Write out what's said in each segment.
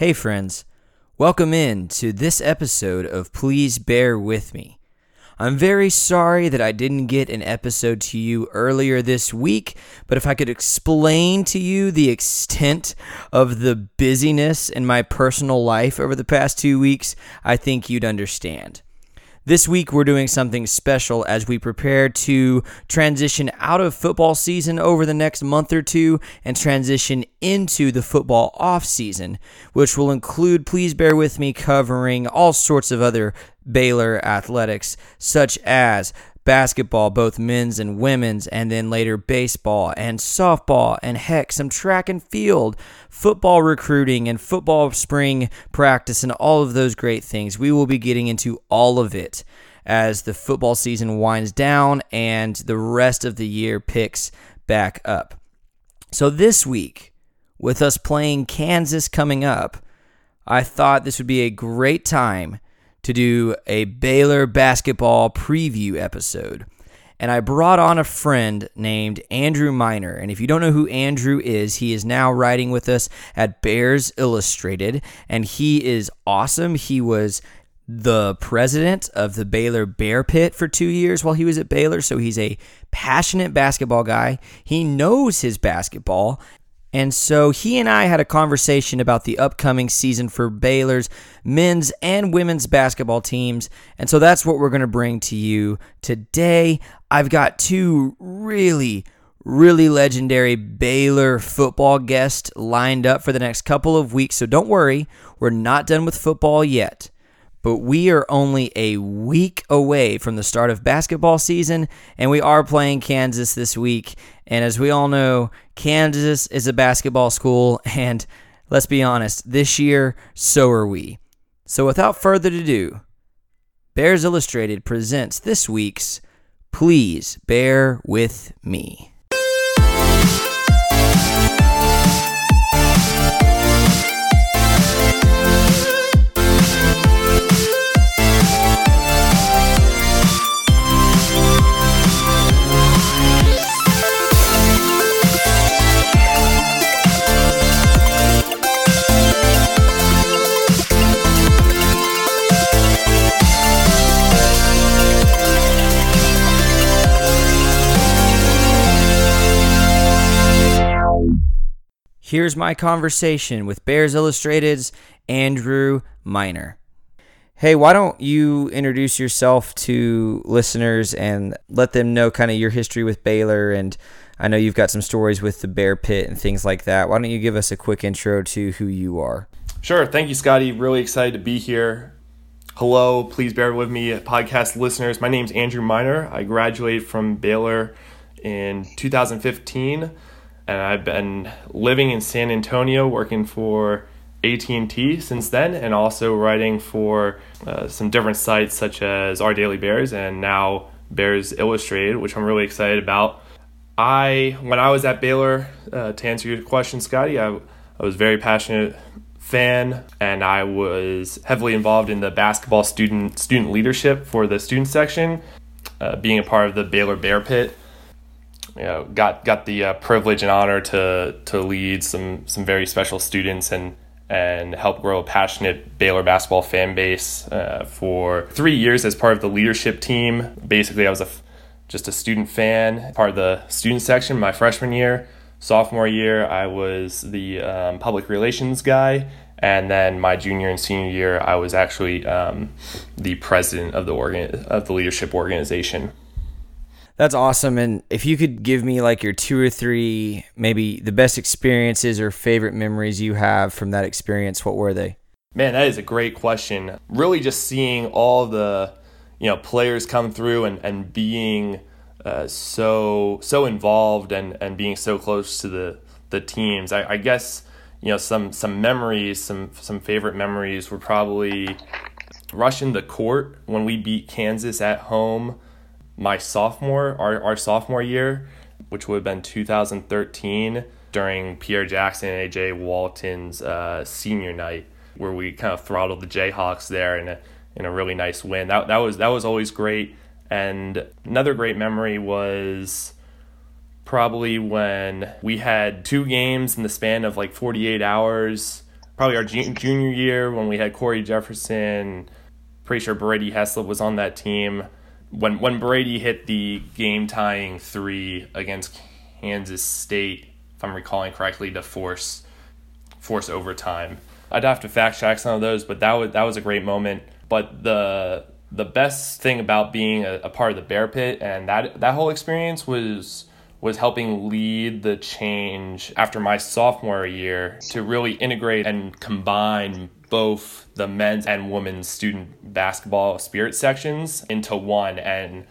Hey, friends. Welcome in to this episode of Please Bear With Me. I'm very sorry that I didn't get an episode to you earlier this week, but if I could explain to you the extent of the busyness in my personal life over the past two weeks, I think you'd understand. This week, we're doing something special as we prepare to transition out of football season over the next month or two and transition into the football off season, which will include, please bear with me, covering all sorts of other Baylor athletics, such as basketball, both men's and women's, and then later baseball and softball, and heck, some track and field, football recruiting, and football spring practice, and all of those great things. We will be getting into all of it as the football season winds down and the rest of the year picks back up. So this week, with us playing Kansas coming up, I thought this would be a great time to do a Baylor basketball preview episode. And I brought on a friend named Andrew Miner. And if you don't know who Andrew is, he is now writing with us at Bears Illustrated. And he is awesome. He was the president of the Baylor Bear Pit for two years while he was at Baylor. So he's a passionate basketball guy. He knows his basketball and so he and I had a conversation about the upcoming season for Baylor's men's and women's basketball teams. And so that's what we're going to bring to you today. I've got two really, really legendary Baylor football guests lined up for the next couple of weeks. So don't worry, we're not done with football yet but we are only a week away from the start of basketball season, and we are playing Kansas this week. And as we all know, Kansas is a basketball school, and let's be honest, this year, so are we. So without further ado, Bears Illustrated presents this week's Please Bear With Me. Here's my conversation with Bears Illustrated's Andrew Miner. Hey, why don't you introduce yourself to listeners and let them know kind of your history with Baylor? And I know you've got some stories with the Bear Pit and things like that. Why don't you give us a quick intro to who you are? Sure. Thank you, Scotty. Really excited to be here. Hello, please bear with me, podcast listeners. My name's Andrew Miner. I graduated from Baylor in 2015 and I've been living in San Antonio working for AT&T since then and also writing for uh, some different sites such as Our Daily Bears and now Bears Illustrated, which I'm really excited about. I when I was at Baylor, uh, to answer your question, Scotty, I, I was very passionate fan and I was heavily involved in the basketball student student leadership for the student section, uh, being a part of the Baylor Bear Pit you know, got got the uh, privilege and honor to to lead some some very special students and and help grow a passionate Baylor basketball fan base uh, for three years as part of the leadership team. Basically, I was a just a student fan, part of the student section my freshman year. Sophomore year, I was the um, public relations guy, and then my junior and senior year, I was actually um, the president of the organ of the leadership organization. That's awesome. And if you could give me like your two or three, maybe the best experiences or favorite memories you have from that experience, what were they? Man, that is a great question. Really, just seeing all the you know players come through and and being uh, so so involved and and being so close to the the teams. I, I guess you know some some memories, some some favorite memories were probably rushing the court when we beat Kansas at home my sophomore, our, our sophomore year, which would have been 2013 during Pierre Jackson and AJ Walton's uh, senior night, where we kind of throttled the Jayhawks there in a in a really nice win. That that was that was always great. And another great memory was probably when we had two games in the span of like 48 hours probably our junior year when we had Cory Jefferson. Pretty sure Brady Heslip was on that team. When when Brady hit the game tying three against Kansas State, if I'm recalling correctly, to force force overtime. I'd have to fact check some of those, but that was that was a great moment. But the the best thing about being a, a part of the Bear Pit and that that whole experience was was helping lead the change after my sophomore year to really integrate and combine both the men's and women's student basketball spirit sections into one and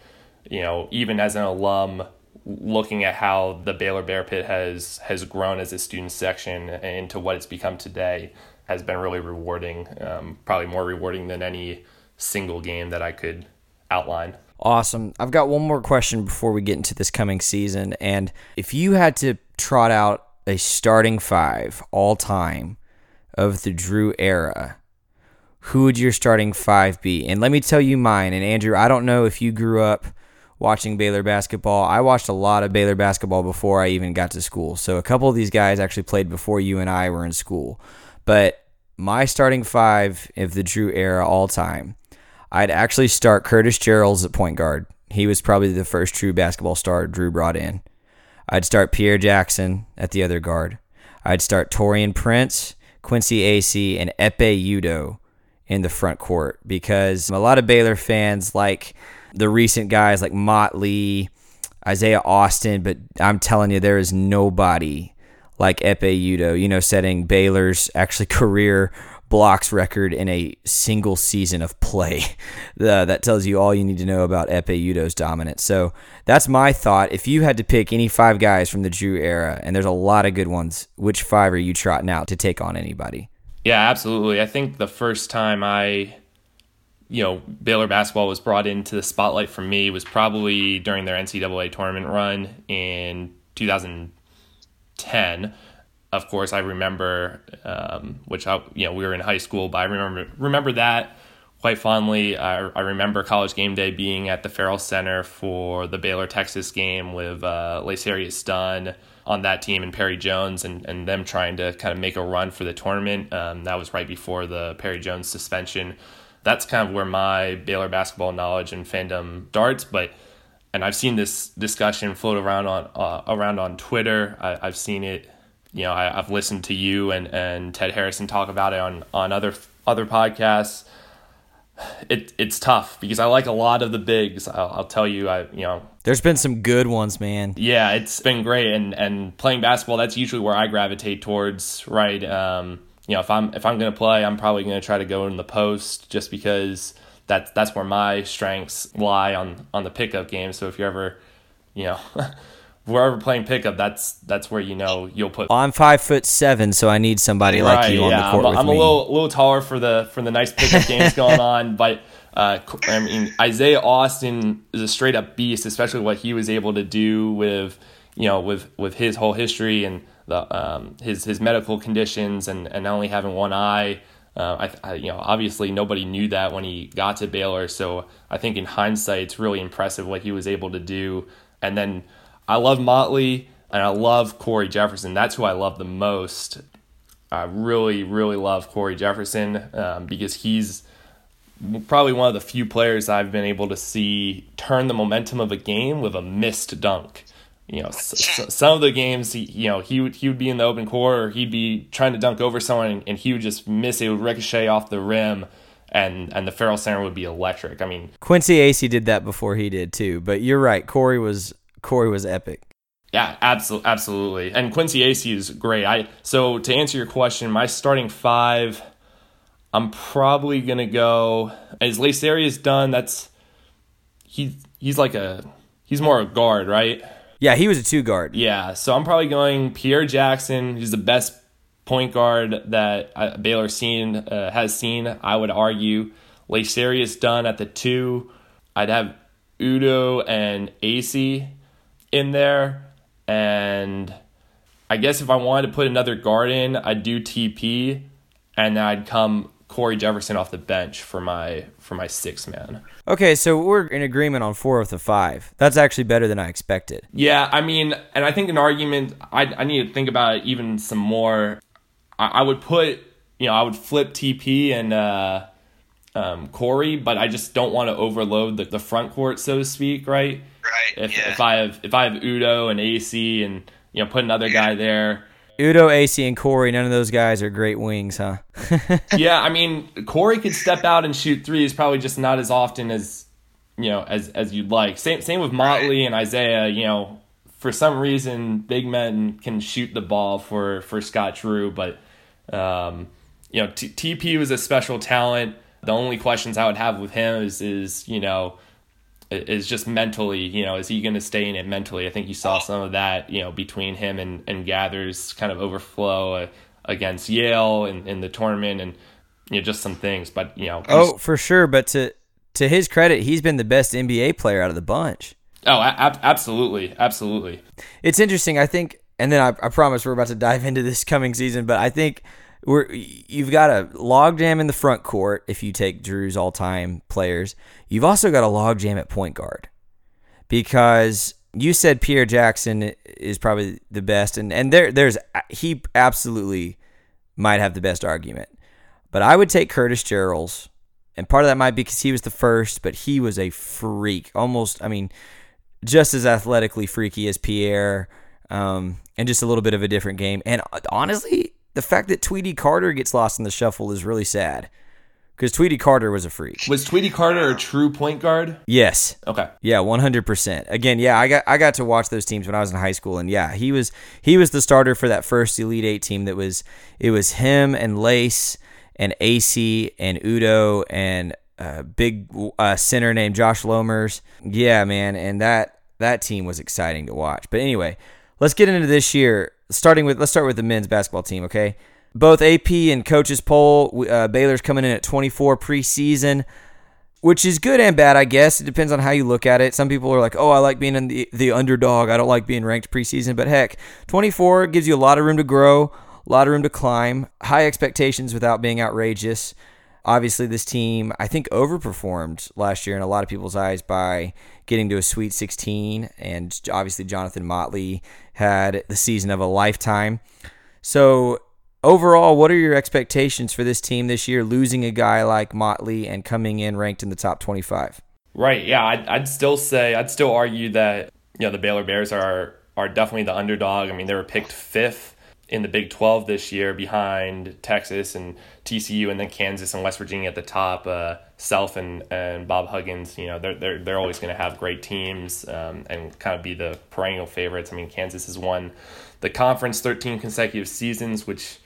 you know even as an alum looking at how the Baylor Bear Pit has has grown as a student section into what it's become today has been really rewarding um, probably more rewarding than any single game that I could outline Awesome. I've got one more question before we get into this coming season. And if you had to trot out a starting five all time of the Drew era, who would your starting five be? And let me tell you mine. And Andrew, I don't know if you grew up watching Baylor basketball. I watched a lot of Baylor basketball before I even got to school. So a couple of these guys actually played before you and I were in school. But my starting five of the Drew era all time I'd actually start Curtis Jerrells at point guard. He was probably the first true basketball star Drew brought in. I'd start Pierre Jackson at the other guard. I'd start Taurean Prince, Quincy Acy, and Ekpe Udoh in the front court because a lot of Baylor fans like the recent guys like Motley, Isaiah Austin, but I'm telling you, there is nobody like Ekpe Udoh, you know, setting Baylor's actually career blocks record in a single season of play. That tells you all you need to know about Ekpe Udoh's dominance. So that's my thought. If you had to pick any five guys from the Drew era, and there's a lot of good ones, which five are you trotting out to take on anybody? Yeah, absolutely. I think the first time I, you know, Baylor basketball was brought into the spotlight for me was probably during their NCAA tournament run in 2010 of course, I remember, um, which I, you know, we were in high school, but I remember remember that quite fondly. I, I remember college game day being at the Ferrell Center for the Baylor Texas game with uh, LaceDarius Dunn on that team and Perry Jones and, and them trying to kind of make a run for the tournament. Um, that was right before the Perry Jones suspension. That's kind of where my Baylor basketball knowledge and fandom starts, but and I've seen this discussion float around on uh, around on Twitter. I, I've seen it you know, I, have listened to you and, and Ted Harrison talk about it on, on other other podcasts. It it's tough because I like a lot of the bigs. I'll, I'll, tell you, I you know, there's been some good ones, man. Yeah, it's been great, and and playing basketball, that's usually where I gravitate towards. Right, um, you know, if I'm if I'm gonna play, I'm probably gonna try to go in the post just because that's that's where my strengths lie on on the pickup game. So if you're ever, you know. wherever playing pickup, that's that's where you know you'll put. I'm five foot seven, so I need somebody right, like you on the court I'm, with I'm me. a little little taller for the for the nice pickup games going on, but uh, I mean Isaiah Austin is a straight up beast, especially what he was able to do with you know with with his whole history and the um, his his medical conditions and and only having one eye. Uh, I, I, you know, obviously nobody knew that when he got to Baylor, so I think in hindsight, it's really impressive what he was able to do. And then I love Motley and I love Cory Jefferson. That's who I love the most. I really, really love Cory Jefferson um, because he's probably one of the few players I've been able to see turn the momentum of a game with a missed dunk. You know, some of the games, he, you know, he would he would be in the open court or he'd be trying to dunk over someone and, and he would just miss it. Would ricochet off the rim, and and the Ferrell Center would be electric. I mean, Quincy Acy did that before he did too. But you're right, Cory was Cory was epic. Yeah, absolutely, absolutely. And Quincy Acy is great. I so to answer your question, my starting five, I'm probably gonna go as is done. That's he he's like a he's more a guard, right? Yeah, he was a two guard. Yeah, so I'm probably going Pierre Jackson. He's the best point guard that uh, Baylor seen uh, has seen. I would argue LaceDarius Dunn at the two. I'd have Udoh and Acy in there. And I guess if I wanted to put another guard in, I'd do TP and then I'd come Cory Jefferson off the bench for my for my six man. Okay, so we're in agreement on four of the five. That's actually better than I expected. Yeah, I mean, and I think an argument I I need to think about it even some more. I, I would put you know, I would flip TP and uh, um, Cory, but I just don't want to overload the, the front court, so to speak, right? Right. If yeah. if I have if I have Udoh and Acy and you know put another guy there. Udoh, Acy, and Cory, none of those guys are great wings, huh? yeah, I mean Cory could step out and shoot threes, probably just not as often as you know as as you'd like. Same same with Motley and Isaiah. You know, for some reason, big men can shoot the ball for for Scott Drew, but um, you know, T- TP was a special talent. The only questions I would have with him is is you know is just mentally, you know, is he going to stay in it mentally? I think you saw some of that, you know, between him and, and Gathers kind of overflow uh, against Yale in, in the tournament and, you know, just some things. But, you know. Oh, for sure. But to, to his credit, he's been the best NBA player out of the bunch. Oh, ab- absolutely. Absolutely. It's interesting. I think, and then I, I promise we're about to dive into this coming season, but I think we're you've got a logjam in the front court if you take Drew's all-time players. You've also got a logjam at point guard because you said Pierre Jackson is probably the best, and and there there's he absolutely might have the best argument, but I would take Curtis Jerrells, and part of that might be because he was the first, but he was a freak, almost I mean, just as athletically freaky as Pierre. Um, and just a little bit of a different game. And honestly, the fact that Tweety Carter gets lost in the shuffle is really sad because Tweety Carter was a freak. Was Tweety Carter a true point guard? Yes. Okay. Yeah, one hundred percent. Again, yeah, I got I got to watch those teams when I was in high school, and yeah, he was he was the starter for that first Elite Eight team. That was it was him and Lace and Acy and Udoh and a big uh, center named Josh Lomers. Yeah, man, and that that team was exciting to watch. But anyway, let's get into this year starting with let's start with the men's basketball team. Okay, both AP and coaches poll. Uh, Baylor's coming in at 24 preseason, which is good and bad, I guess. It depends on how you look at it. Some people are like, "Oh, I like being in the the underdog. I don't like being ranked preseason." But heck, 24 gives you a lot of room to grow, a lot of room to climb, high expectations without being outrageous. Obviously, this team I think overperformed last year in a lot of people's eyes by getting to a Sweet 16, and obviously Jonathan Motley had the season of a lifetime. So overall, what are your expectations for this team this year, losing a guy like Motley and coming in ranked in the top 25? Right. Yeah. I'd, I'd still say, I'd still argue that, you know, the Baylor Bears are, are definitely the underdog. I mean, they were picked fifth in the Big 12 this year behind Texas and TCU and then Kansas and West Virginia at the top. Uh, Self and, and Bob Huggins, you know, they're, they're, they're always going to have great teams um, and kind of be the perennial favorites. I mean, Kansas has won the conference 13 consecutive seasons, which,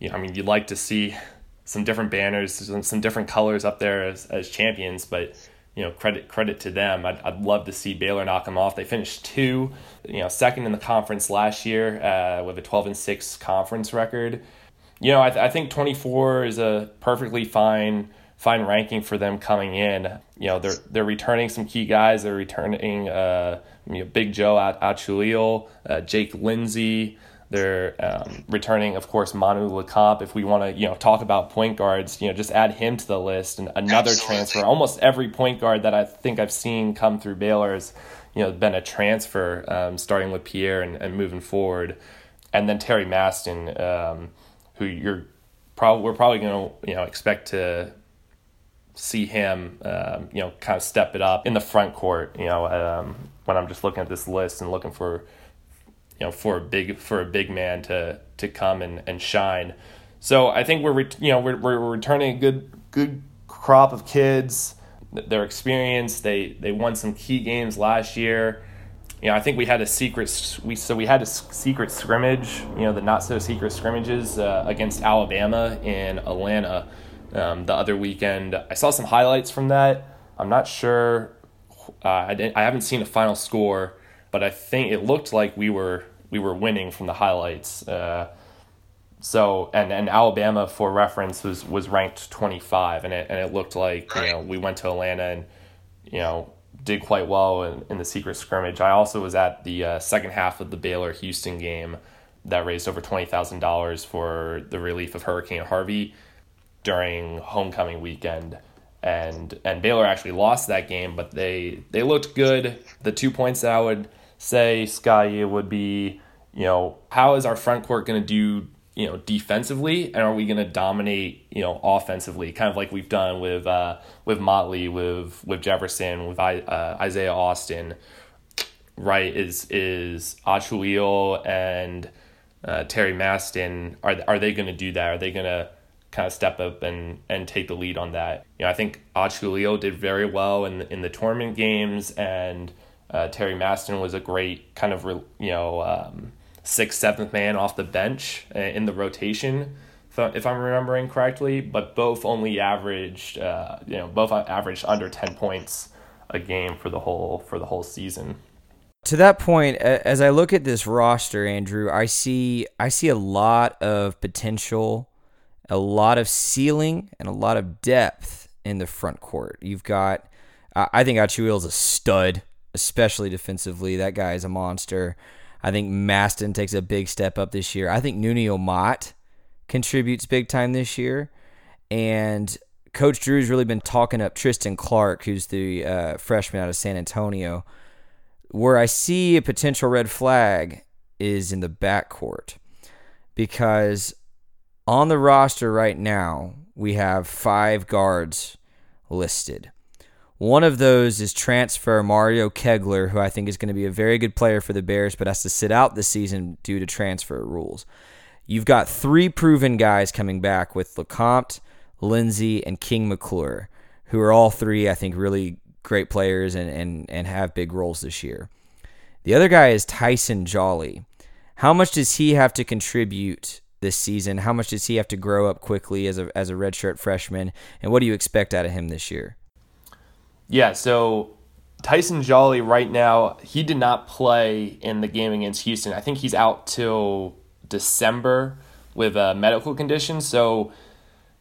you know, I mean, you'd like to see some different banners, some, some different colors up there as, as champions, but you know, credit credit to them. I'd, I'd love to see Baylor knock them off. They finished two, you know, second in the conference last year uh, with a 12 and six conference record. You know, I, th- I think 24 is a perfectly fine fine ranking for them coming in. You know, they're they're returning some key guys. They're returning uh, you know, Big Joe Achulio, uh, Jake Lindsey. They're um, returning, of course, Manu Lecomte. If we want to, you know, talk about point guards, you know, just add him to the list. And another Absolutely. transfer. Almost every point guard that I think I've seen come through Baylor has, you know, been a transfer, um, starting with Pierre and, and moving forward. And then Terry Maston, um, who you're probably we're probably going to, you know, expect to see him, um, you know, kind of step it up in the front court. You know, um, when I'm just looking at this list and looking for you know for a big for a big man to to come and, and shine. So I think we're you know we're, we're returning a good good crop of kids. Their experience. They they won some key games last year. You know I think we had a secret we so we had a secret scrimmage. You know the not so secret scrimmages uh, against Alabama in Atlanta um, the other weekend. I saw some highlights from that. I'm not sure. Uh, I didn't, I haven't seen a final score, but I think it looked like we were we were winning from the highlights. Uh, so and and Alabama, for reference, was was ranked 25, and it and it looked like you know we went to Atlanta and you know did quite well in, in the secret scrimmage. I also was at the uh, second half of the Baylor Houston game that raised over twenty thousand dollars for the relief of Hurricane Harvey during homecoming weekend. And and Baylor actually lost that game, but they they looked good. The two points that I would say, Sky, would be, you know, how is our front court going to do you know, defensively, and are we going to dominate, you know, offensively, kind of like we've done with uh, with Motley, with with Jefferson, with uh, Isaiah Austin, right? Is is Acuil and uh, Terry Maston are are they going to do that? Are they going to kind of step up and and take the lead on that? You know, I think Acuil did very well in the, in the tournament games, and uh, Terry Maston was a great kind of you know. Um, sixth, seventh man off the bench uh, in the rotation, if I'm remembering correctly. But both only averaged, uh, you know, both averaged under ten points a game for the whole for the whole season. To that point, as I look at this roster, Andrew, I see I see a lot of potential, a lot of ceiling, and a lot of depth in the front court. You've got, I think is a stud, especially defensively. That guy is a monster. I think Maston takes a big step up this year. I think Nuni Omot contributes big time this year. And Coach Drew's really been talking up Tristan Clark, who's the uh, freshman out of San Antonio. Where I see a potential red flag is in the backcourt because on the roster right now, we have five guards listed. One of those is transfer Mario Kegler, who I think is going to be a very good player for the Bears, but has to sit out this season due to transfer rules. You've got three proven guys coming back with Lecomte, Lindsey, and King McClure, who are all three, I think, really great players and, and, and have big roles this year. The other guy is Tyson Jolly. How much does he have to contribute this season? How much does he have to grow up quickly as a, as a redshirt freshman? And what do you expect out of him this year? Yeah, so Tyson Jolly right now, he did not play in the game against Houston. I think he's out till December with a medical condition. So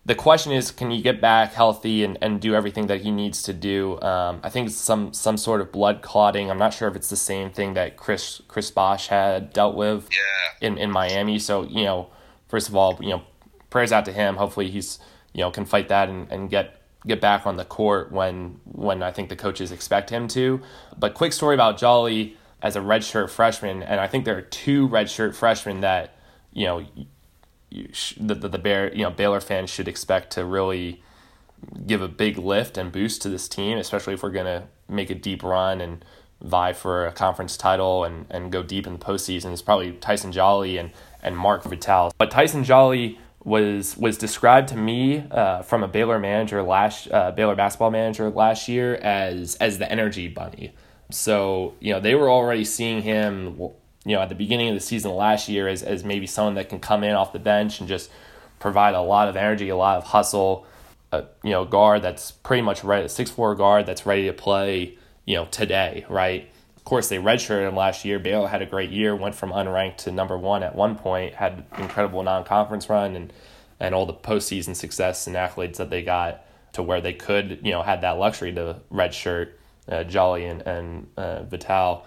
the question is, can he get back healthy and, and do everything that he needs to do? Um, I think it's some some sort of blood clotting. I'm not sure if it's the same thing that Chris Chris Bosh had dealt with yeah. in, in Miami. So, you know, first of all, you know, prayers out to him. Hopefully he's, you know, can fight that and, and get get back on the court when when I think the coaches expect him to. But quick story about Jolly as a redshirt freshman, and I think there are two redshirt freshmen that you know you sh- the, the the Bear you know Baylor fans should expect to really give a big lift and boost to this team, especially if we're gonna make a deep run and vie for a conference title and, and go deep in the postseason. It's probably Tyson Jolly and, and Mark Vital. But Tyson Jolly was was described to me uh, from a Baylor manager last uh, Baylor basketball manager last year as as the energy bunny. So you know they were already seeing him you know at the beginning of the season last year as as maybe someone that can come in off the bench and just provide a lot of energy, a lot of hustle. A, you know guard that's pretty much ready, a six four guard that's ready to play. You know today, right? Of course, they redshirted him last year. Baylor had a great year, went from unranked to number one at one point, had incredible non-conference run and and all the postseason success and accolades that they got to where they could, you know, had that luxury to redshirt uh, Jolly and, and uh, Vital.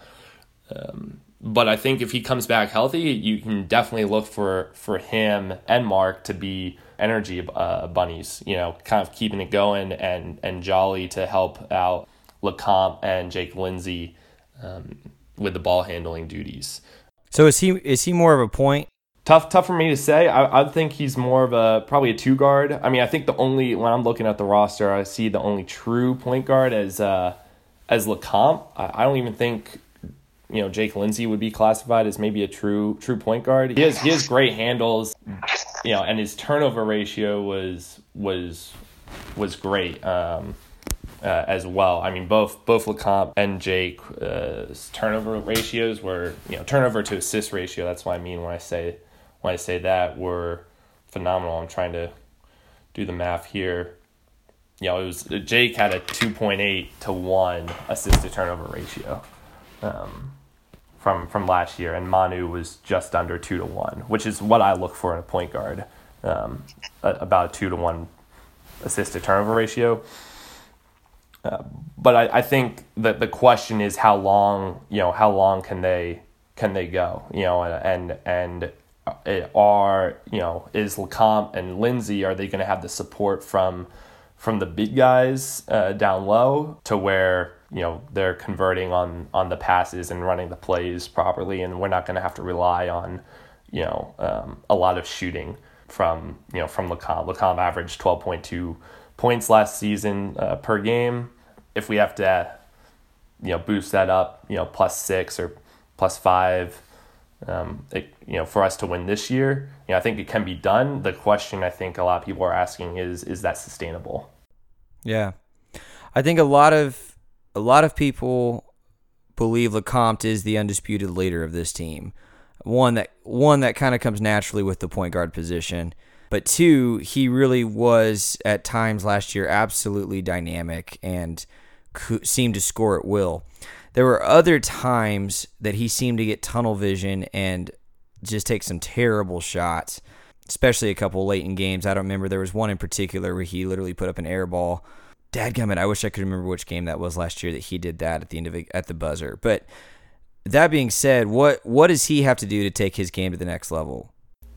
Um, but I think if he comes back healthy, you can definitely look for for him and Mark to be energy uh, bunnies. You know, kind of keeping it going, and and Jolly to help out Lecomte and Jake Lindsey um, with the ball handling duties. So is he is he more of a point? Tough, tough for me to say. I, I think he's more of a probably a two guard. I mean, I think the only when I'm looking at the roster, I see the only true point guard as uh, as Lecomte. I, I don't even think you know Jake Lindsey would be classified as maybe a true true point guard. He has he has great handles, you know, and his turnover ratio was was was great. Um, uh, as well. I mean, both both Lecomte and Jake uh, turnover ratios were you know turnover to assist ratio. That's what I mean when I say when I say that were phenomenal. I'm trying to do the math here. You know, it was Jake had a 2.8 to one assist to turnover ratio um, from from last year, and Manu was just under two to one, which is what I look for in a point guard. Um, about a two to one assist to turnover ratio. But I, I think that the question is how long you know how long can they can they go you know and and uh, are you know is Lecomte and Lindsey are they going to have the support from from the big guys uh, down low to where you know they're converting on on the passes and running the plays properly and we're not going to have to rely on you know um, a lot of shooting from you know from Lecomte. Lecomte averaged twelve point two points last season uh, per game. If we have to you know boost that up, you know plus six or plus five. Um, it, you know, for us to win this year, you know, I think it can be done. The question I think a lot of people are asking is, is that sustainable? Yeah, I think a lot of a lot of people believe Lecompte is the undisputed leader of this team. One that one that kind of comes naturally with the point guard position, but two, he really was at times last year absolutely dynamic and seemed to score at will. There were other times that he seemed to get tunnel vision and just take some terrible shots, especially a couple late in games. I don't remember. There was one in particular where he literally put up an air ball. Dadgummit, I wish I could remember which game that was last year that he did that at the end of it, at the buzzer. But that being said, what what does he have to do to take his game to the next level?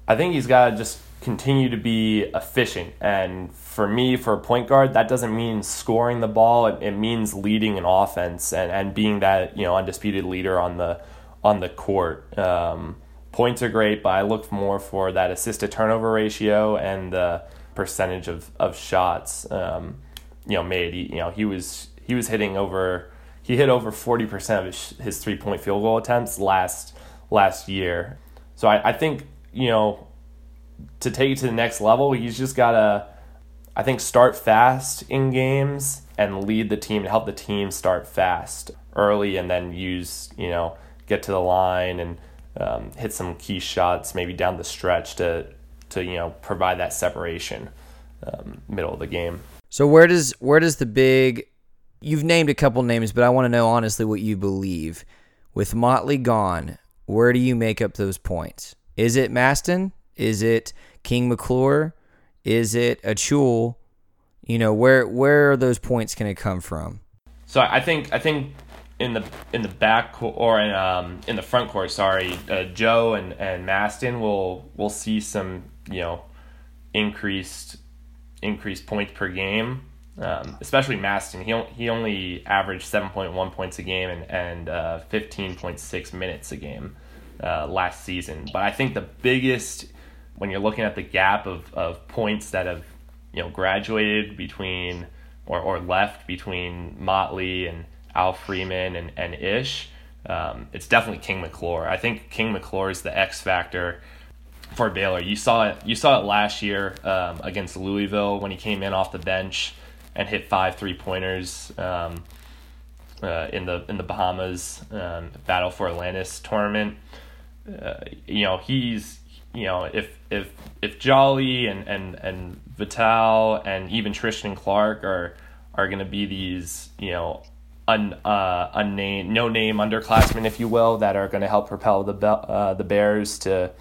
I think he's got to just continue to be efficient. And for me, for a point guard, that doesn't mean scoring the ball. It, it means leading an offense and, and being that you know undisputed leader on the on the court. Um, points are great, but I look more for that assist to turnover ratio and the percentage of, of shots um, you know made. He, you know he was he was hitting over he hit over forty percent of his, his three point field goal attempts last last year. So I, I think you know to take it to the next level, he's just got to, I think, start fast in games and lead the team help the team start fast early and then use, you know, get to the line and um, hit some key shots maybe down the stretch to, to you know, provide that separation um, middle of the game. So where does where does the big you've named a couple names, but I want to know honestly what you believe. With Motley gone, where do you make up those points? Is it Maston? Is it King McClure? Is it Acuil? You know, where where are those points going to come from? So I think I think in the in the back or in um in the front court, sorry, uh, Joe and and Maston will will see some you know increased increased points per game. Um, especially Maston, he he only averaged seven point one points a game and and uh, fifteen point six minutes a game uh, last season. But I think the biggest when you're looking at the gap of, of points that have you know graduated between or, or left between Motley and Al Freeman and, and Ish, um, it's definitely King McClure. I think King McClure is the X factor for Baylor. You saw it. You saw it last year um, against Louisville when he came in off the bench and hit five three pointers um, uh, in the in the Bahamas um, Battle for Atlantis tournament. Uh, you know he's you know, if if if Jolly and and and Vital and even Tristan Clark are are going to be these, you know, un uh, unnamed, no name underclassmen, if you will, that are going to help propel the uh, the Bears to,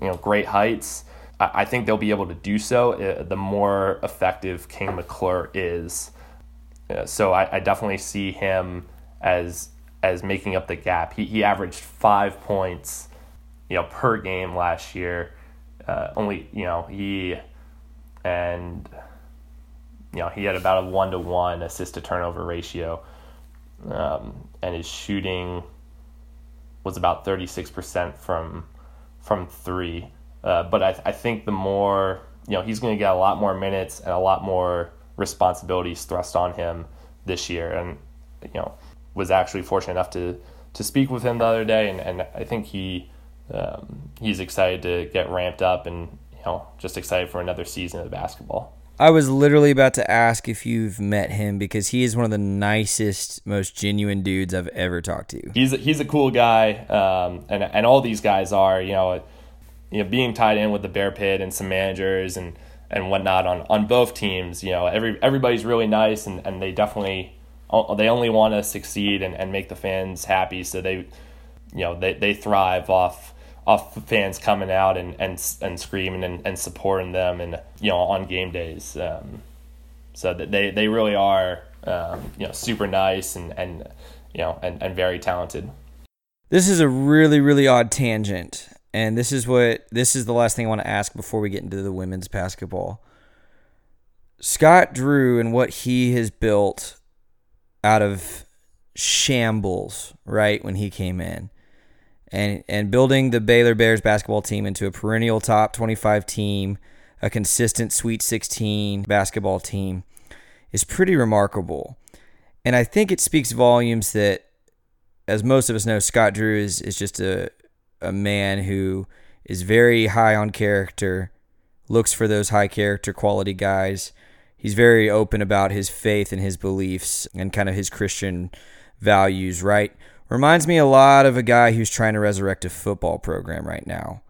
you know, great heights. I, I think they'll be able to do so. Uh, the more effective King McClure is, uh, so I, I definitely see him as as making up the gap. He he averaged five points you know, per game last year. Uh, only, you know, he and you know he had about a one to one assist to turnover ratio, um, and his shooting was about thirty six percent from from three. Uh, but I, I think the more you know, he's going to get a lot more minutes and a lot more responsibilities thrust on him this year. And you know, was actually fortunate enough to to speak with him the other day, and, and I think he um, he's excited to get ramped up and you know just excited for another season of basketball. I was literally about to ask if you've met him because he is one of the nicest, most genuine dudes I've ever talked to. He's a, he's a cool guy, um, and and all these guys are. You know, you know, being tied in with the Bear Pit and some managers and and whatnot on on both teams. You know, every everybody's really nice, and and they definitely they only want to succeed and, and make the fans happy. So they, you know, they they thrive off off fans coming out and and, and screaming and, and supporting them and you know on game days. Um, so that they they really are um, you know super nice and and you know and, and very talented. This is a really really odd tangent, and this is what this is the last thing I want to ask before we get into the women's basketball. Scott Drew and what he has built out of shambles, right when he came in and and building the Baylor Bears basketball team into a perennial top 25 team, a consistent Sweet 16 basketball team is pretty remarkable. And I think it speaks volumes that as most of us know, Scott Drew is is just a a man who is very high on character, looks for those high character quality guys. He's very open about his faith and his beliefs and kind of his Christian values, right? Reminds me a lot of a guy who's trying to resurrect a football program right now.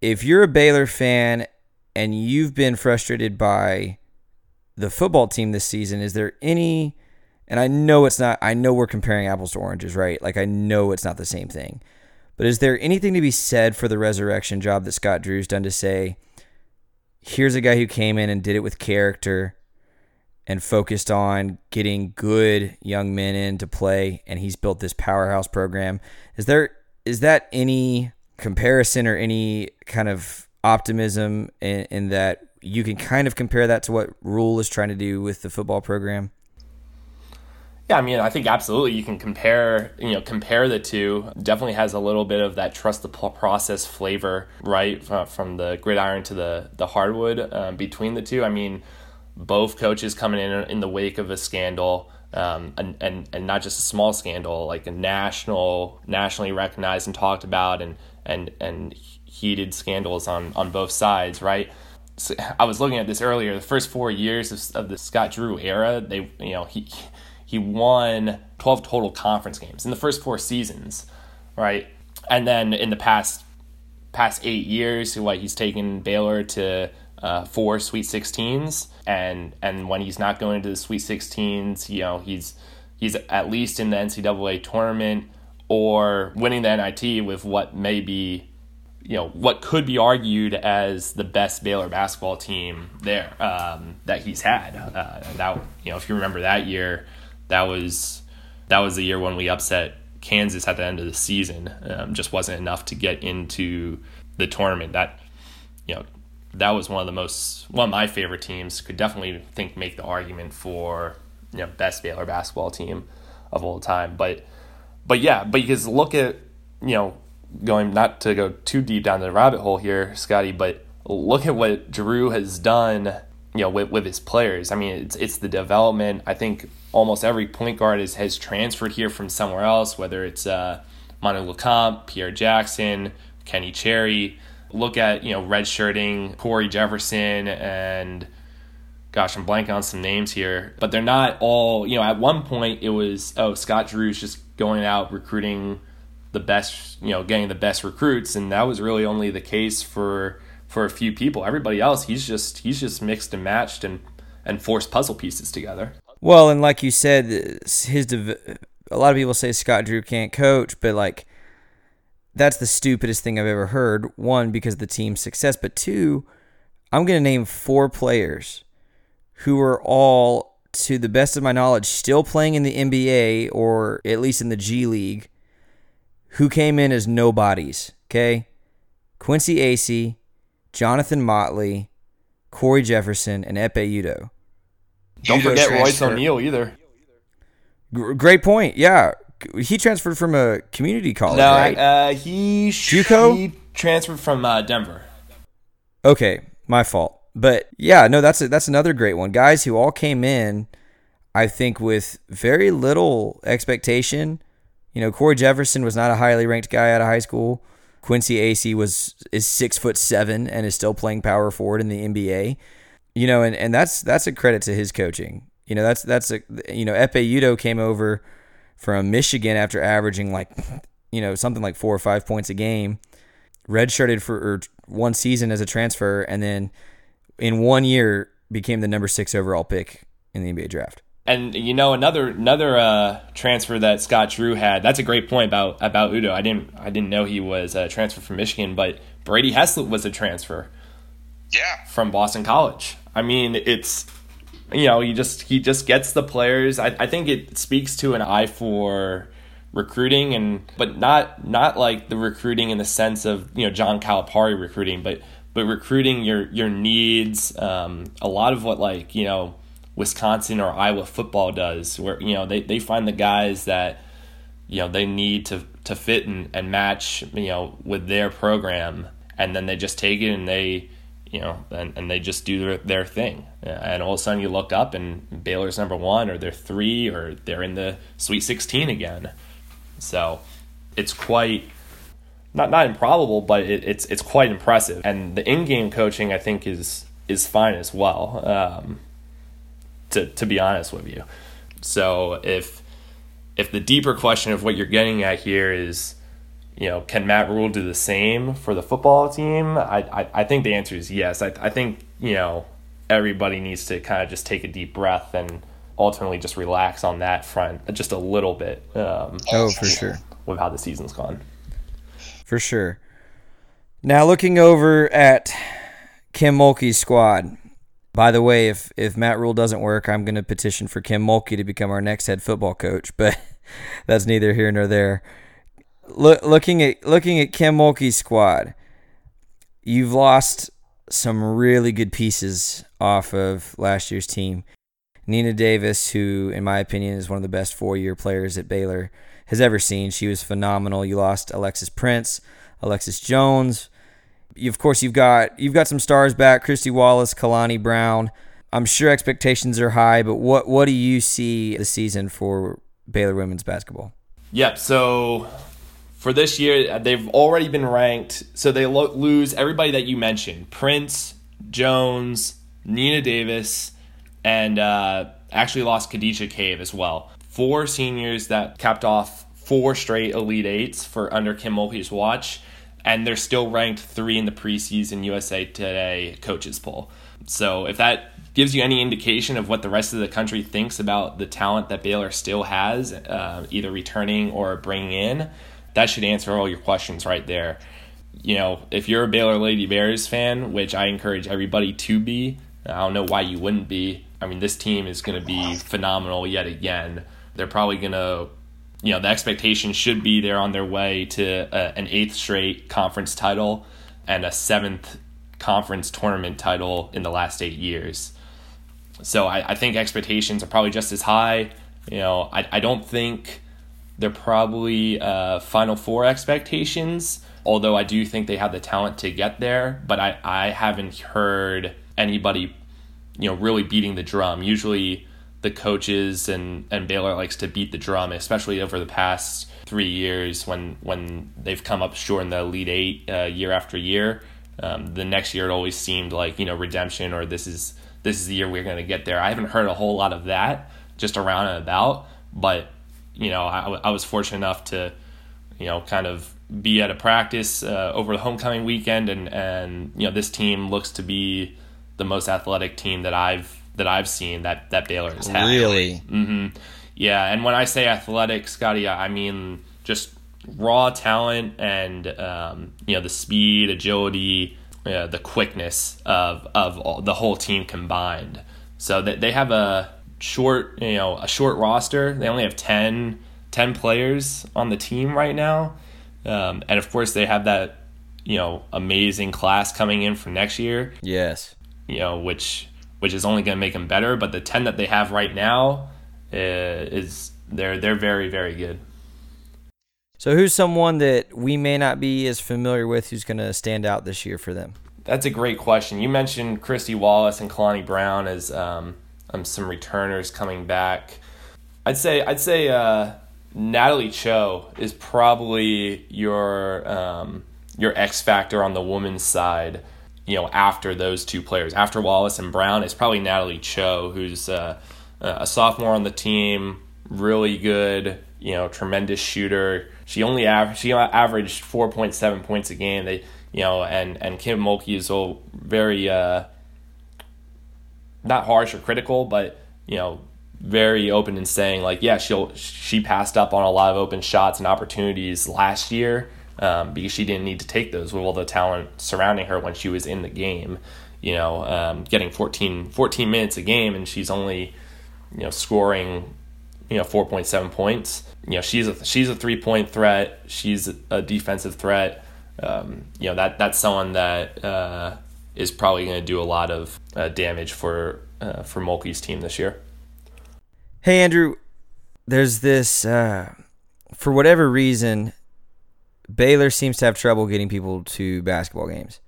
If you're a Baylor fan and you've been frustrated by the football team this season, is there any and I know it's not I know we're comparing apples to oranges, right? Like I know it's not the same thing. But is there anything to be said for the resurrection job that Scott Drew's done to say, here's a guy who came in and did it with character and focused on getting good young men in to play and he's built this powerhouse program. Is there is that any comparison or any kind of optimism in, in that you can kind of compare that to what Rhule is trying to do with the football program? Yeah, I mean, I think absolutely you can compare, you know, compare the two. Definitely has a little bit of that trust the process flavor, right, from the gridiron to the the hardwood um, between the two. I mean, both coaches coming in in the wake of a scandal, um, and, and and not just a small scandal, like a national, nationally recognized and talked about, and and and heated scandals on on both sides, right. So I was looking at this earlier. The first four years of, of the Scott Drew era, they you know he he won 12 total conference games in the first four seasons, right? And then in the past past eight years, like he's taken Baylor to uh, four Sweet 16s, and and when he's not going to the Sweet 16s, you know he's he's at least in the NCAA tournament or winning the NIT with what may be you know what could be argued as the best Baylor basketball team there um, that he's had. Uh, that you know if you remember that year, that was that was the year when we upset Kansas at the end of the season. Um, just wasn't enough to get into the tournament. That you know that was one of the most one of my favorite teams. Could definitely think make the argument for you know best Baylor basketball team of all time. But but yeah, but because look at you know going not to go too deep down the rabbit hole here, Scotty, but look at what Drew has done you know with, with his players. I mean, it's it's the development. I think almost every point guard is, has transferred here from somewhere else, whether it's uh, Manu Lecomte, Pierre Jackson, Kenny Chery. Look at you know redshirting Cory Jefferson and gosh, I'm blanking on some names here, but they're not all. You know, at one point it was oh Scott Drew's just going out recruiting the best, you know, getting the best recruits, and that was really only the case for for a few people. Everybody else, he's just he's just mixed and matched and and forced puzzle pieces together. Well, and like you said, his a lot of people say Scott Drew can't coach, but like that's the stupidest thing I've ever heard. One, because of the team's success, but two, I'm going to name four players who are all, to the best of my knowledge, still playing in the NBA or at least in the G League, who came in as nobodies. Okay, Quincy Acy, Jonathan Motley, Cory Jefferson, and Ekpe Udoh. Don't Judo forget Royce O'Neale either. G- great point. Yeah, he transferred from a community college. No, right? uh, he JUCO. He transferred from uh, Denver. Okay, my fault. But yeah, no, that's a, that's another great one. Guys who all came in, I think, with very little expectation. You know, Cory Jefferson was not a highly ranked guy out of high school. Quincy Acy was is six foot seven and is still playing power forward in the NBA. You know, and, and that's that's a credit to his coaching. You know, that's that's a you know Ekpe Udoh came over from Michigan after averaging like you know something like four or five points a game, redshirted for one season as a transfer, and then in one year became the number six overall pick in the NBA draft. And you know another another uh, transfer that Scott Drew had. That's a great point about about Udoh. I didn't I didn't know he was a transfer from Michigan, but Brady Heslip was a transfer. Yeah. From Boston College. I mean, it's you know he just he just gets the players. I, I think it speaks to an eye for recruiting and but not not like the recruiting in the sense of you know John Calipari recruiting, but but recruiting your your needs. Um, a lot of what like you know Wisconsin or Iowa football does, where you know they, they find the guys that you know they need to to fit and, and match, you know, with their program, and then they just take it and they, you know, and, and they just do their, their thing. And all of a sudden you look up and Baylor's number one, or they're three, or they're in the Sweet 16 again. So it's quite not not improbable, but it, it's it's quite impressive. And the in-game coaching, I think, is is fine as well. Um, to to be honest with you, so if if the deeper question of what you're getting at here is, you know, can Matt Rhule do the same for the football team? I I, I think the answer is yes. I I think you know everybody needs to kind of just take a deep breath and ultimately just relax on that front just a little bit. Um, oh, for sure. With how the season's gone. For sure. Now looking over at Kim Mulkey's squad. By the way, if if Matt Rhule doesn't work, I'm going to petition for Kim Mulkey to become our next head football coach. But that's neither here nor there. Look, looking at looking at Kim Mulkey's squad, you've lost some really good pieces off of last year's team. Nina Davis, who in my opinion is one of the best four-year players at Baylor has ever seen, she was phenomenal. You lost Alexis Prince, Alexis Jones. You, of course, you've got you've got some stars back: Kristy Wallace, Kalani Brown. I'm sure expectations are high, but what what do you see the season for Baylor women's basketball? Yep. So for this year, they've already been ranked. So they lo- lose everybody that you mentioned: Prince, Jones, Nina Davis, and uh, actually lost Khadijah Cave as well. Four seniors that capped off four straight Elite Eights for under Kim Mulkey's watch and they're still ranked three in the preseason USA Today coaches poll. So if that gives you any indication of what the rest of the country thinks about the talent that Baylor still has, uh, either returning or bringing in, that should answer all your questions right there. You know, if you're a Baylor Lady Bears fan, which I encourage everybody to be, I don't know why you wouldn't be. I mean, this team is going to be phenomenal yet again. They're probably going to you know the expectation should be they're on their way to a, an eighth straight conference title and a seventh conference tournament title in the last eight years. So I, I think expectations are probably just as high. You know, I, I don't think they're probably uh, Final Four expectations, although I do think they have the talent to get there. But I, I haven't heard anybody, you know, really beating the drum. Usually the coaches and, and Baylor likes to beat the drum, especially over the past three years when when they've come up short in the Elite Eight uh, year after year. Um, the next year it always seemed like you know redemption or this is this is the year we're going to get there. I haven't heard a whole lot of that just around and about, but you know I, I was fortunate enough to you know kind of be at a practice uh, over the homecoming weekend and and you know this team looks to be the most athletic team that I've that I've seen that that Baylor has had. Really? Mm-hmm. Yeah, and when I say athletic, Scotty, I mean just raw talent and um, you know the speed, agility, uh, the quickness of of all, the whole team combined. So that they have a short, you know, a short roster. They only have 10, 10 players on the team right now, um, and of course they have that you know amazing class coming in for next year. Yes. You know, which which is only going to make them better. But the ten that they have right now uh, is they're they're very very good. So who's someone that we may not be as familiar with who's going to stand out this year for them? That's a great question. You mentioned Kristy Wallace and Kalani Brown as um, um, some returners coming back. I'd say I'd say uh, Natalie Chou is probably your um, your X factor on the women's side you know, after those two players, after Wallace and Brown, it's probably Natalie Chou, who's uh, a sophomore on the team, really good, you know, tremendous shooter. She only averaged she averaged four point seven points a game. They, you know, and and Kim Mulkey is all very uh, not harsh or critical, but you know, very open in saying like, yeah, she'll she passed up on a lot of open shots and opportunities last year um, because she didn't need to take those with all the talent surrounding her when she was in the game. You know, um, getting 14, 14 minutes a game, and she's only, you know, scoring, you know, four point seven points. You know, she's a she's a three point threat. She's a defensive threat. Um, you know that that's someone that uh, is probably going to do a lot of uh, damage for uh, for Mulkey's team this year. Hey Andrew, there's this uh, for whatever reason Baylor seems to have trouble getting people to basketball games.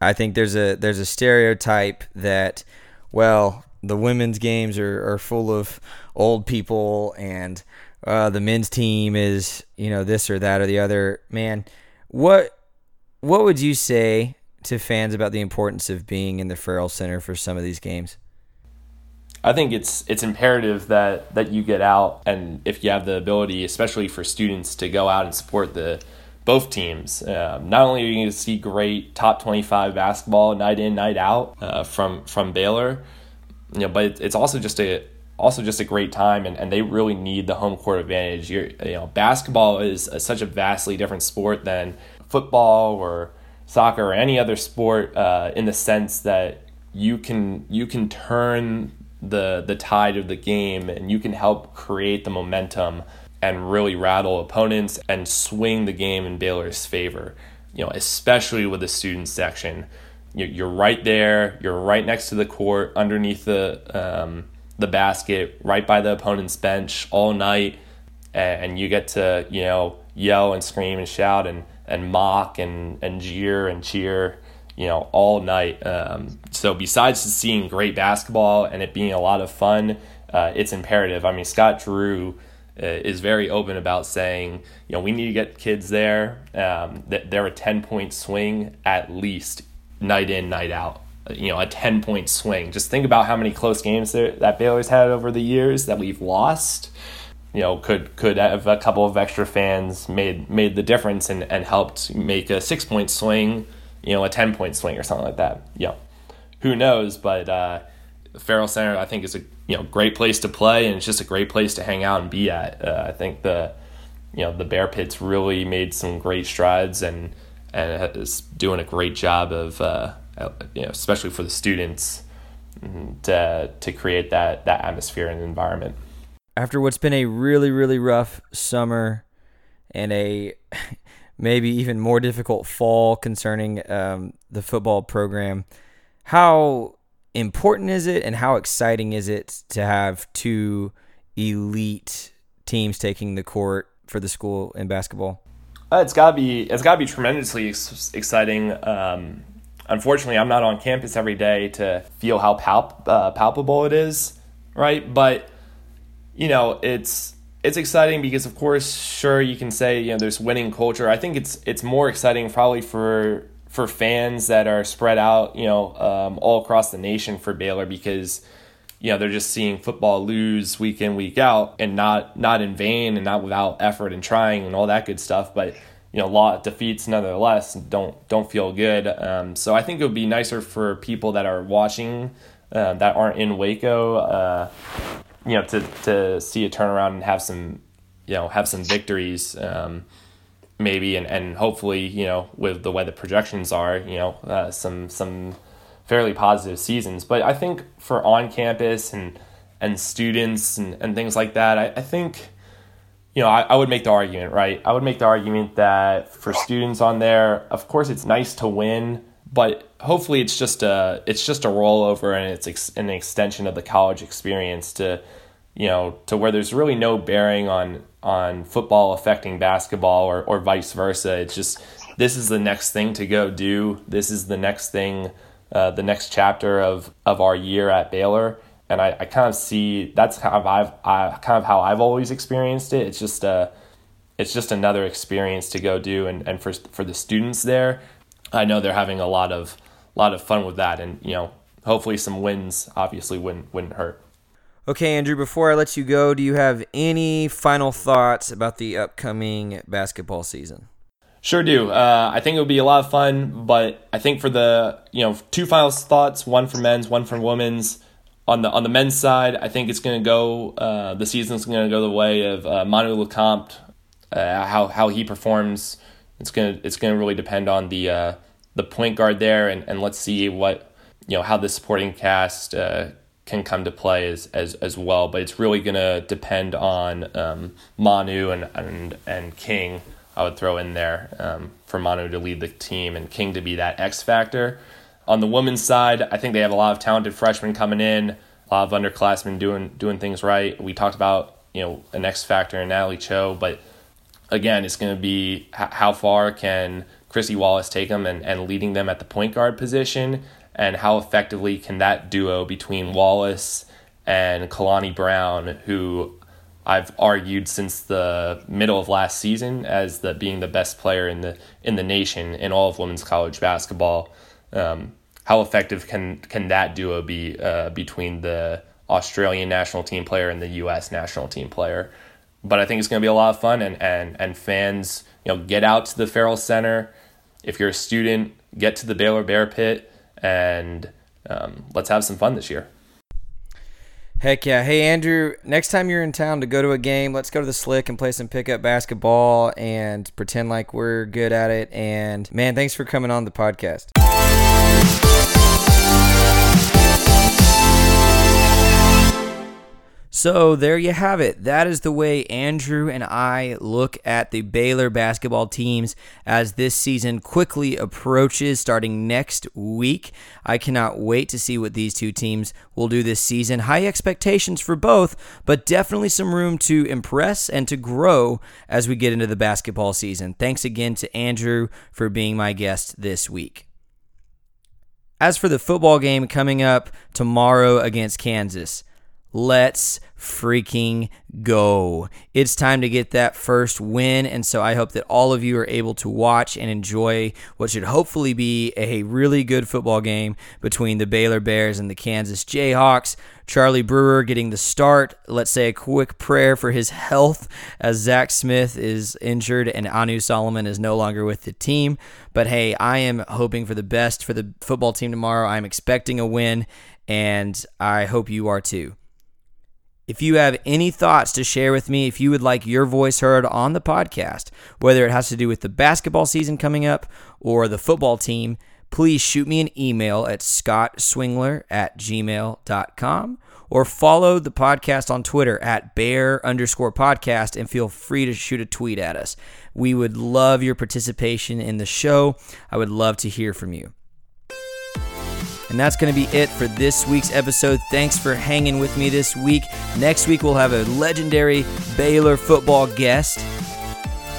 I think there's a there's a stereotype that, well, the women's games are, are full of old people and uh, the men's team is you know this or that or the other. Man, what what would you say to fans about the importance of being in the Ferrell Center for some of these games? I think it's it's imperative that that you get out and if you have the ability, especially for students, to go out and support the both teams. Um, not only are you going to see great top twenty five basketball night in night out uh, from from Baylor, you know, but it's also just a also just a great time and, and they really need the home court advantage. You're, you know, basketball is a, such a vastly different sport than football or soccer or any other sport uh, in the sense that you can you can turn the the tide of the game and you can help create the momentum and really rattle opponents and swing the game in Baylor's favor. You know, especially with the student section, you're right there. You're right next to the court, underneath the um, the basket, right by the opponent's bench all night, and you get to you know yell and scream and shout and and mock and and jeer and cheer you know, all night. Um, so besides seeing great basketball and it being a lot of fun, uh, it's imperative. I mean, Scott Drew uh, is very open about saying, you know, we need to get kids there. Um, that they're a ten point swing at least, night in, night out. You know, a ten point swing. Just think about how many close games that Baylor's had over the years that we've lost. You know, could could have a couple of extra fans made made the difference and, and helped make a six point swing you know, a 10 point swing or something like that. Know, who knows? But uh, Ferrell Center, I think, is a you know great place to play, and it's just a great place to hang out and be at. Uh, I think the you know the Bear Pits really made some great strides and and is doing a great job of uh, you know especially for the students mm-hmm, to to create that that atmosphere and environment. After what's been a really really rough summer and a maybe even more difficult fall concerning um, the football program. How important is it, and how exciting is it to have two elite teams taking the court for the school in basketball? Uh, it's gotta be it's gotta be tremendously ex- exciting. Um, unfortunately, I'm not on campus every day to feel how palp- uh, palpable it is, right? But you know, it's it's exciting because of course sure you can say you know there's winning culture. I think it's it's more exciting probably for for fans that are spread out you know um, all across the nation for baylor because you know they're just seeing football lose week in week out and not not in vain and not without effort and trying and all that good stuff. But you know lot defeats nonetheless don't don't feel good. Um, so i think it would be nicer for people that are watching uh, that aren't in waco uh, you know to to see a turnaround and have some you know have some victories um, maybe and, and hopefully you know with the way the projections are you know uh, some some fairly positive seasons. But I think for on campus and and students and, and things like that I, I think you know I, I would make the argument right? I would make the argument that for students on there of course it's nice to win but hopefully it's just a it's just a rollover and it's ex- an extension of the college experience to you know to where there's really no bearing on on football affecting basketball or or vice versa. It's just this is the next thing to go do. This is the next thing uh, the next chapter of of our year at Baylor. And I, I kind of see that's kind of I've I, kind of how I've always experienced it. It's just a it's just another experience to go do and, and for for the students there I know they're having a lot of lot of fun with that, and you know, hopefully some wins obviously wouldn't wouldn't hurt. Okay, Andrew. Before I let you go, do you have any final thoughts about the upcoming basketball season? Sure do. Uh, I think it would be a lot of fun, but I think for the you know two final thoughts, one for men's, one for women's. On the on the men's side, I think it's going to go. Uh, the season's going to go the way of uh, Manu Lecomte. Uh, how how he performs, it's gonna it's gonna really depend on the uh, the point guard there, and, and let's see what you know how the supporting cast uh, can come to play as as as well. But it's really gonna depend on um, Manu and and and King. I would throw in there um, for Manu to lead the team and King to be that X factor. On the women's side, I think they have a lot of talented freshmen coming in, a lot of underclassmen doing doing things right. We talked about you know an X factor in Natalie Chou, but again, it's going to be how far can Kristy Wallace take them and, and leading them at the point guard position, and how effectively can that duo between Wallace and Kalani Brown, who I've argued since the middle of last season as the being the best player in the in the nation in all of women's college basketball. Um, how effective can can that duo be uh, between the Australian national team player and the U.S. national team player? But I think it's going to be a lot of fun, and and and fans, you know, get out to the Ferrell Center. If you're a student, get to the Baylor Bear Pit, and um, let's have some fun this year. Heck yeah. Hey, Andrew, next time you're in town to go to a game, let's go to the Slick and play some pickup basketball and pretend like we're good at it. And man, thanks for coming on the podcast. So there you have it. That is the way Andrew and I look at the Baylor basketball teams as this season quickly approaches starting next week. I cannot wait to see what these two teams will do this season. High expectations for both, but definitely some room to impress and to grow as we get into the basketball season. Thanks again to Andrew for being my guest this week. As for the football game coming up tomorrow against Kansas, Let's freaking go. It's time to get that first win. And so I hope that all of you are able to watch and enjoy what should hopefully be a really good football game between the Baylor Bears and the Kansas Jayhawks. Charlie Brewer getting the start. Let's say a quick prayer for his health as Zach Smith is injured and Anu Solomon is no longer with the team. But hey, I am hoping for the best for the football team tomorrow. I'm expecting a win, and I hope you are too. If you have any thoughts to share with me, if you would like your voice heard on the podcast, whether it has to do with the basketball season coming up or the football team, please shoot me an email at scottswingler at gmail.com or follow the podcast on Twitter at bear underscore podcast and feel free to shoot a tweet at us. We would love your participation in the show. I would love to hear from you. And that's going to be it for this week's episode. Thanks for hanging with me this week. Next week, we'll have a legendary Baylor football guest.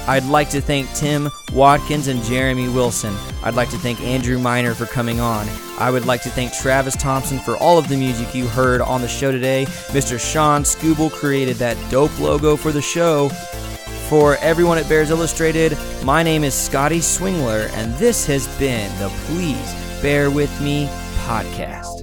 I'd like to thank Tim Watkins and Jeremy Wilson. I'd like to thank Andrew Miner for coming on. I would like to thank Travis Thompson for all of the music you heard on the show today. Mr. Sean Scooble created that dope logo for the show. For everyone at Bears Illustrated, my name is Scotty Swingler, and this has been the Please Bear With Me podcast.